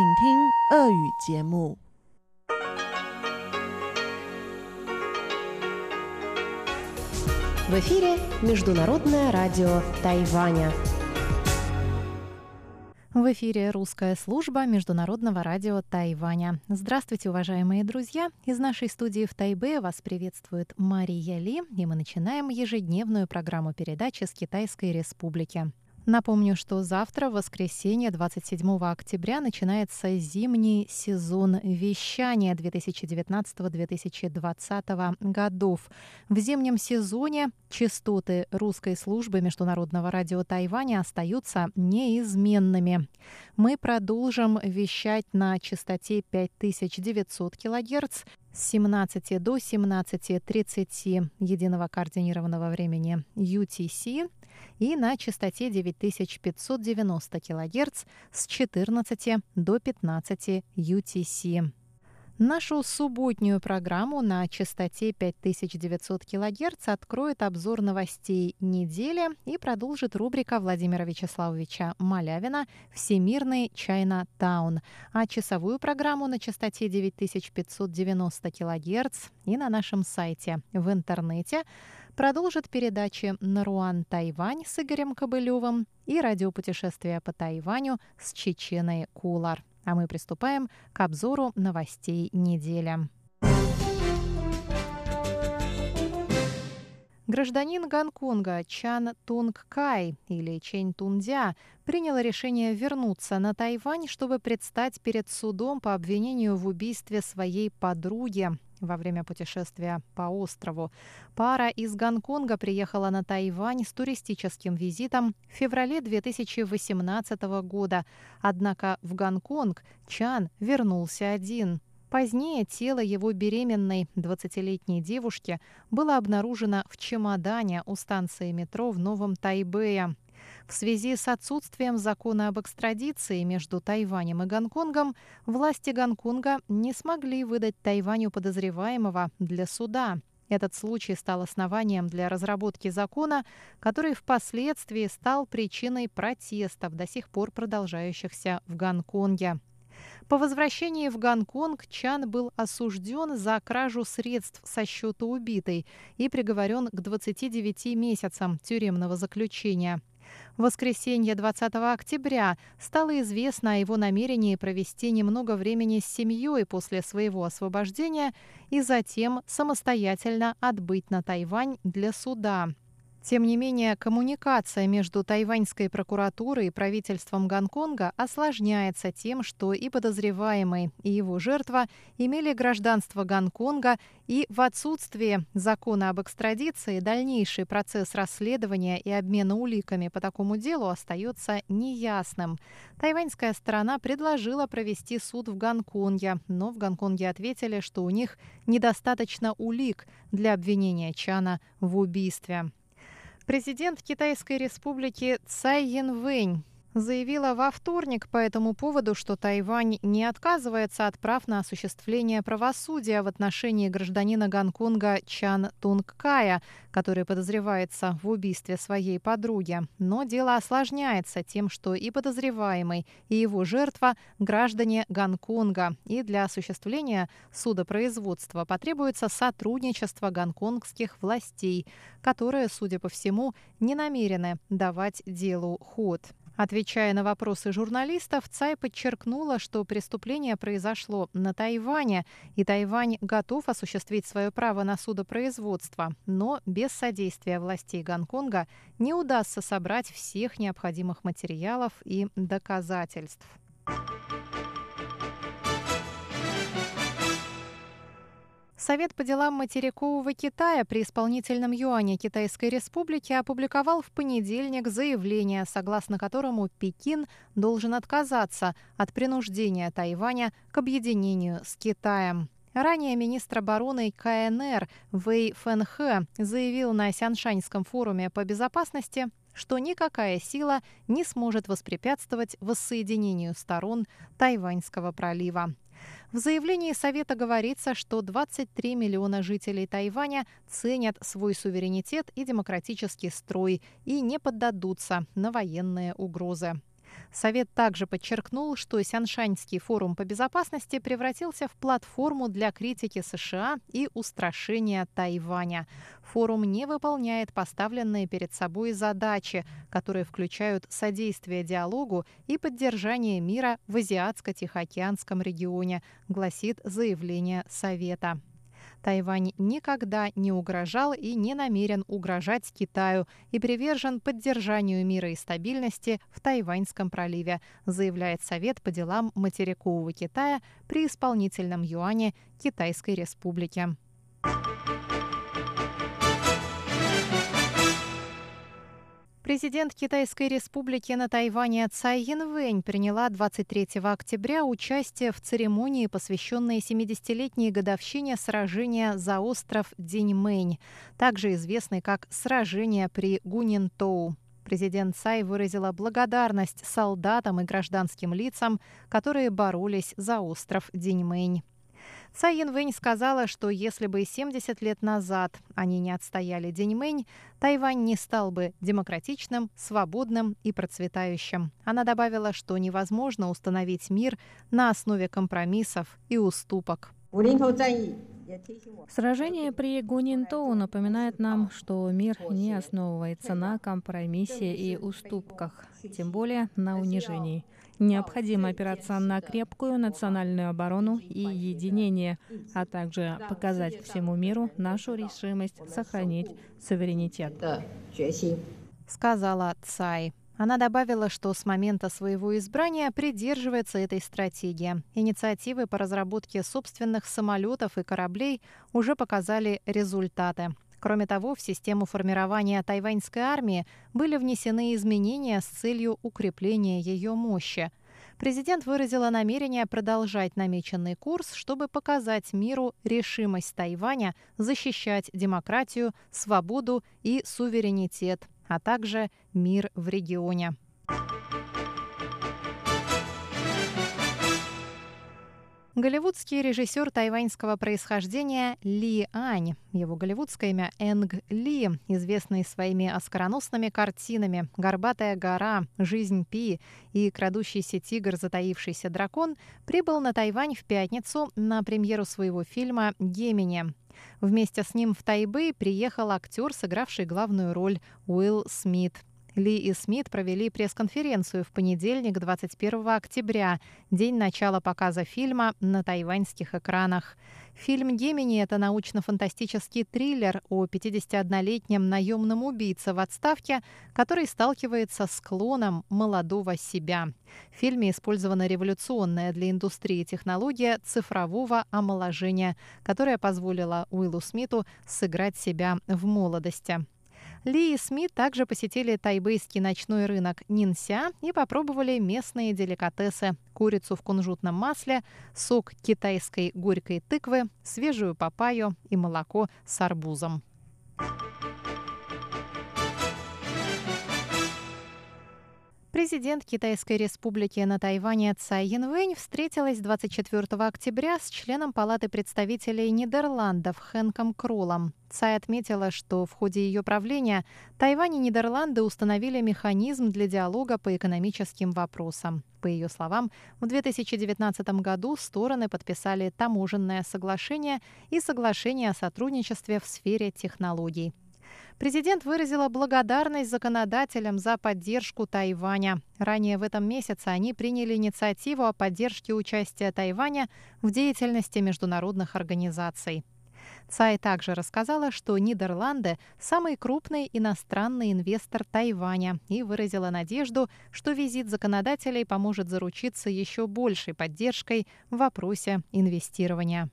请听俄语节目。 В эфире Международное радио Тайваня. В эфире русская служба Международного радио Тайваня. Здравствуйте, уважаемые друзья! Из нашей студии в Тайбе вас приветствует Мария Ли, и мы начинаем ежедневную программу передачи с Китайской Республики. Напомню, что завтра, в воскресенье, 27 октября, начинается зимний сезон вещания 2019-2020 годов. В зимнем сезоне частоты русской службы Международного радио Тайваня остаются неизменными. Мы продолжим вещать на частоте 5900 кГц с 17 до 17.30 единого координированного времени UTC и на частоте 9590 кГц с 14 до 15 UTC. Нашу субботнюю программу на частоте 5900 кГц откроет обзор новостей недели и продолжит рубрика Владимира Вячеславовича Малявина «Всемирный Чайна Таун». А часовую программу на частоте 9590 кГц и на нашем сайте в интернете продолжит передачи «Наруан Тайвань» с Игорем Кобылевым и радиопутешествия по Тайваню с Чеченой Кулар. А мы приступаем к обзору новостей недели. Гражданин Гонконга Чан Тунг Кай или Чэнь Тундя принял решение вернуться на Тайвань, чтобы предстать перед судом по обвинению в убийстве своей подруги во время путешествия по острову. Пара из Гонконга приехала на Тайвань с туристическим визитом в феврале 2018 года. Однако в Гонконг Чан вернулся один. Позднее тело его беременной 20-летней девушки было обнаружено в чемодане у станции метро в Новом Тайбэе. В связи с отсутствием закона об экстрадиции между Тайванем и Гонконгом, власти Гонконга не смогли выдать Тайваню подозреваемого для суда. Этот случай стал основанием для разработки закона, который впоследствии стал причиной протестов, до сих пор продолжающихся в Гонконге. По возвращении в Гонконг Чан был осужден за кражу средств со счета убитой и приговорен к 29 месяцам тюремного заключения. В воскресенье 20 октября стало известно о его намерении провести немного времени с семьей после своего освобождения и затем самостоятельно отбыть на Тайвань для суда. Тем не менее, коммуникация между тайваньской прокуратурой и правительством Гонконга осложняется тем, что и подозреваемый, и его жертва имели гражданство Гонконга, и в отсутствие закона об экстрадиции дальнейший процесс расследования и обмена уликами по такому делу остается неясным. Тайваньская сторона предложила провести суд в Гонконге, но в Гонконге ответили, что у них недостаточно улик для обвинения Чана в убийстве. Президент Китайской республики Цай Янвэнь заявила во вторник по этому поводу, что Тайвань не отказывается от прав на осуществление правосудия в отношении гражданина Гонконга Чан Тунг Кая, который подозревается в убийстве своей подруги. Но дело осложняется тем, что и подозреваемый, и его жертва – граждане Гонконга. И для осуществления судопроизводства потребуется сотрудничество гонконгских властей, которые, судя по всему, не намерены давать делу ход. Отвечая на вопросы журналистов, Цай подчеркнула, что преступление произошло на Тайване, и Тайвань готов осуществить свое право на судопроизводство, но без содействия властей Гонконга не удастся собрать всех необходимых материалов и доказательств. Совет по делам материкового Китая при исполнительном юане Китайской Республики опубликовал в понедельник заявление, согласно которому Пекин должен отказаться от принуждения Тайваня к объединению с Китаем. Ранее министр обороны КНР Вэй Фэнхэ заявил на Сяншаньском форуме по безопасности, что никакая сила не сможет воспрепятствовать воссоединению сторон Тайваньского пролива. В заявлении Совета говорится, что 23 миллиона жителей Тайваня ценят свой суверенитет и демократический строй и не поддадутся на военные угрозы. Совет также подчеркнул, что Сяншаньский форум по безопасности превратился в платформу для критики США и устрашения Тайваня. Форум не выполняет поставленные перед собой задачи, которые включают содействие диалогу и поддержание мира в Азиатско-Тихоокеанском регионе, гласит заявление Совета. Тайвань никогда не угрожал и не намерен угрожать Китаю и привержен поддержанию мира и стабильности в Тайваньском проливе, заявляет Совет по делам материкового Китая при исполнительном юане Китайской Республики. Президент Китайской республики на Тайване Цай Янвэнь приняла 23 октября участие в церемонии, посвященной 70-летней годовщине сражения за остров Диньмэнь, также известный как «Сражение при Гунинтоу». Президент Цай выразила благодарность солдатам и гражданским лицам, которые боролись за остров Диньмэнь. Цай Янвэнь сказала, что если бы 70 лет назад они не отстояли Деньмэнь, Тайвань не стал бы демократичным, свободным и процветающим. Она добавила, что невозможно установить мир на основе компромиссов и уступок. Сражение при Гунинтоу напоминает нам, что мир не основывается на компромиссе и уступках, тем более на унижении. Необходимо опираться на крепкую национальную оборону и единение, а также показать всему миру нашу решимость сохранить суверенитет. Сказала Цай. Она добавила, что с момента своего избрания придерживается этой стратегии. Инициативы по разработке собственных самолетов и кораблей уже показали результаты. Кроме того, в систему формирования тайваньской армии были внесены изменения с целью укрепления ее мощи. Президент выразила намерение продолжать намеченный курс, чтобы показать миру решимость Тайваня защищать демократию, свободу и суверенитет, а также мир в регионе. Голливудский режиссер тайваньского происхождения Ли Ань, его голливудское имя Энг Ли, известный своими оскароносными картинами «Горбатая гора», «Жизнь Пи» и «Крадущийся тигр, затаившийся дракон», прибыл на Тайвань в пятницу на премьеру своего фильма «Гемини». Вместе с ним в Тайбэй приехал актер, сыгравший главную роль Уилл Смит – ли и Смит провели пресс-конференцию в понедельник, 21 октября, день начала показа фильма на тайваньских экранах. Фильм «Гемини» — это научно-фантастический триллер о 51-летнем наемном убийце в отставке, который сталкивается с клоном молодого себя. В фильме использована революционная для индустрии технология цифрового омоложения, которая позволила Уиллу Смиту сыграть себя в молодости. Ли и Смит также посетили тайбэйский ночной рынок Нинся и попробовали местные деликатесы – курицу в кунжутном масле, сок китайской горькой тыквы, свежую папайю и молоко с арбузом. Президент Китайской республики на Тайване Цай Янвэнь встретилась 24 октября с членом Палаты представителей Нидерландов Хэнком Кролом. Цай отметила, что в ходе ее правления Тайвань и Нидерланды установили механизм для диалога по экономическим вопросам. По ее словам, в 2019 году стороны подписали таможенное соглашение и соглашение о сотрудничестве в сфере технологий. Президент выразила благодарность законодателям за поддержку Тайваня. Ранее в этом месяце они приняли инициативу о поддержке участия Тайваня в деятельности международных организаций. Цай также рассказала, что Нидерланды – самый крупный иностранный инвестор Тайваня и выразила надежду, что визит законодателей поможет заручиться еще большей поддержкой в вопросе инвестирования.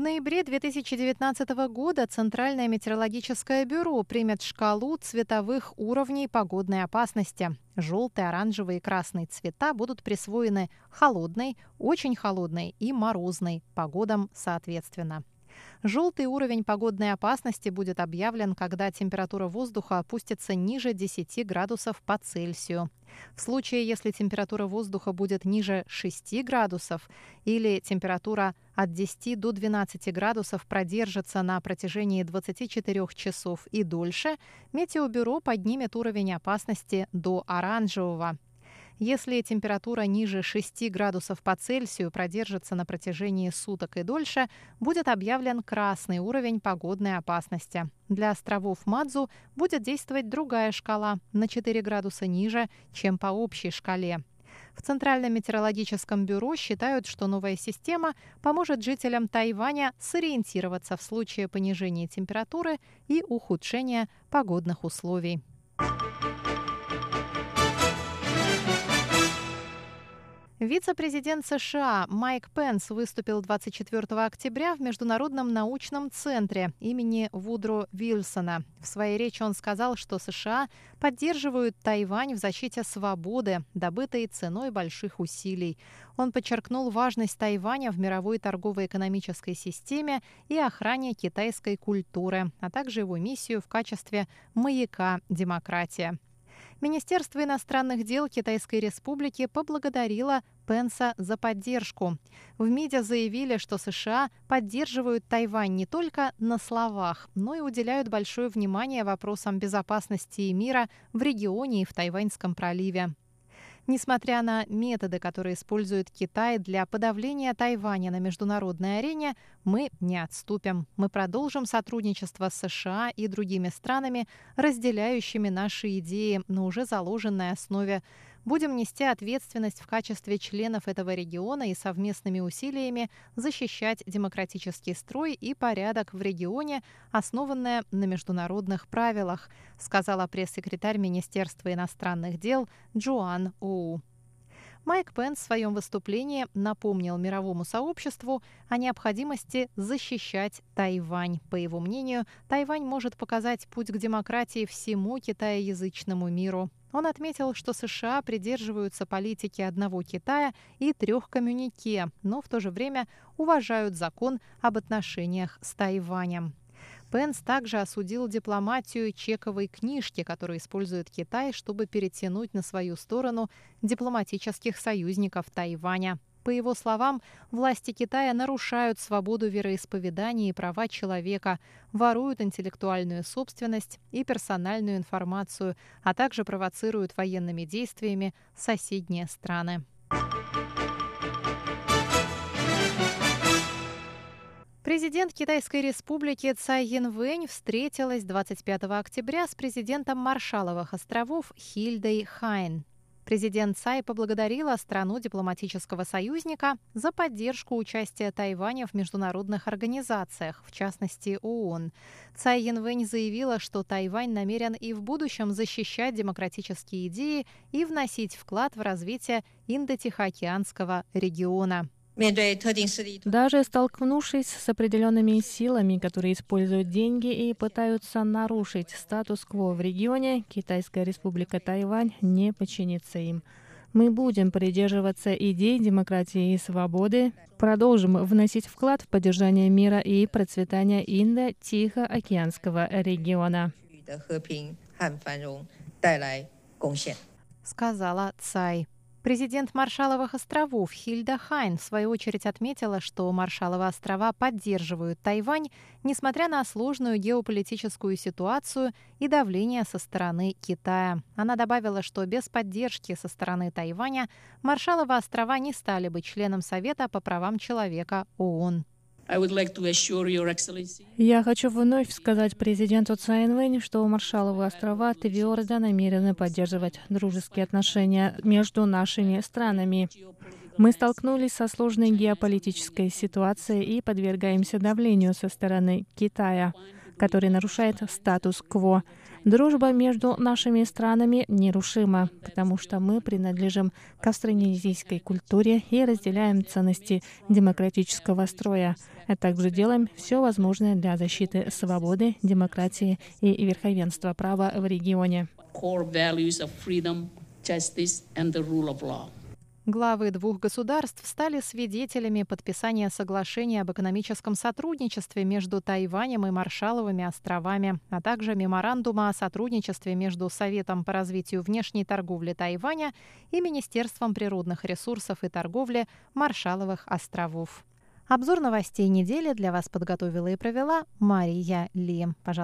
Ноябре 2019 года Центральное метеорологическое бюро примет шкалу цветовых уровней погодной опасности. Желтый, оранжевый и красный цвета будут присвоены холодной, очень холодной и морозной погодам соответственно. Желтый уровень погодной опасности будет объявлен, когда температура воздуха опустится ниже 10 градусов по Цельсию. В случае, если температура воздуха будет ниже 6 градусов или температура от 10 до 12 градусов продержится на протяжении 24 часов и дольше, Метеобюро поднимет уровень опасности до оранжевого. Если температура ниже 6 градусов по Цельсию продержится на протяжении суток и дольше, будет объявлен красный уровень погодной опасности. Для островов Мадзу будет действовать другая шкала на 4 градуса ниже, чем по общей шкале. В Центральном метеорологическом бюро считают, что новая система поможет жителям Тайваня сориентироваться в случае понижения температуры и ухудшения погодных условий. Вице-президент США Майк Пенс выступил 24 октября в Международном научном центре имени Вудро Вильсона. В своей речи он сказал, что США поддерживают Тайвань в защите свободы, добытой ценой больших усилий. Он подчеркнул важность Тайваня в мировой торгово-экономической системе и охране китайской культуры, а также его миссию в качестве маяка демократии. Министерство иностранных дел Китайской Республики поблагодарило Пенса за поддержку. В МИДе заявили, что США поддерживают Тайвань не только на словах, но и уделяют большое внимание вопросам безопасности и мира в регионе и в Тайваньском проливе. Несмотря на методы, которые использует Китай для подавления Тайваня на международной арене, мы не отступим. Мы продолжим сотрудничество с США и другими странами, разделяющими наши идеи на уже заложенной основе Будем нести ответственность в качестве членов этого региона и совместными усилиями защищать демократический строй и порядок в регионе, основанное на международных правилах, сказала пресс-секретарь Министерства иностранных дел Джоан Оу. Майк Пенс в своем выступлении напомнил мировому сообществу о необходимости защищать Тайвань. По его мнению, Тайвань может показать путь к демократии всему китаеязычному миру. Он отметил, что США придерживаются политики одного Китая и трех коммюнике, но в то же время уважают закон об отношениях с Тайванем. Пенс также осудил дипломатию чековой книжки, которую использует Китай, чтобы перетянуть на свою сторону дипломатических союзников Тайваня. По его словам, власти Китая нарушают свободу вероисповедания и права человека, воруют интеллектуальную собственность и персональную информацию, а также провоцируют военными действиями соседние страны. Президент Китайской республики Цай Янвэнь встретилась 25 октября с президентом Маршаловых островов Хильдой Хайн. Президент Цай поблагодарила страну дипломатического союзника за поддержку участия Тайваня в международных организациях, в частности ООН. Цай Янвэнь заявила, что Тайвань намерен и в будущем защищать демократические идеи и вносить вклад в развитие Индо-Тихоокеанского региона. Даже столкнувшись с определенными силами, которые используют деньги и пытаются нарушить статус-кво в регионе, Китайская республика Тайвань не подчинится им. Мы будем придерживаться идей демократии и свободы, продолжим вносить вклад в поддержание мира и процветания Индо-Тихоокеанского региона. Сказала Цай. Президент Маршаловых островов Хильда Хайн в свою очередь отметила, что Маршаловы острова поддерживают Тайвань, несмотря на сложную геополитическую ситуацию и давление со стороны Китая. Она добавила, что без поддержки со стороны Тайваня Маршаловы острова не стали бы членом Совета по правам человека ООН. Я хочу вновь сказать президенту Цайнвэнь, что Маршалловы острова твердо намерены поддерживать дружеские отношения между нашими странами. Мы столкнулись со сложной геополитической ситуацией и подвергаемся давлению со стороны Китая, который нарушает статус-кво. Дружба между нашими странами нерушима, потому что мы принадлежим к австронезийской культуре и разделяем ценности демократического строя, а также делаем все возможное для защиты свободы, демократии и верховенства права в регионе. Главы двух государств стали свидетелями подписания соглашения об экономическом сотрудничестве между Тайванем и Маршалловыми островами, а также меморандума о сотрудничестве между Советом по развитию внешней торговли Тайваня и Министерством природных ресурсов и торговли Маршалловых островов. Обзор новостей недели для вас подготовила и провела Мария Ли. Пожалуйста,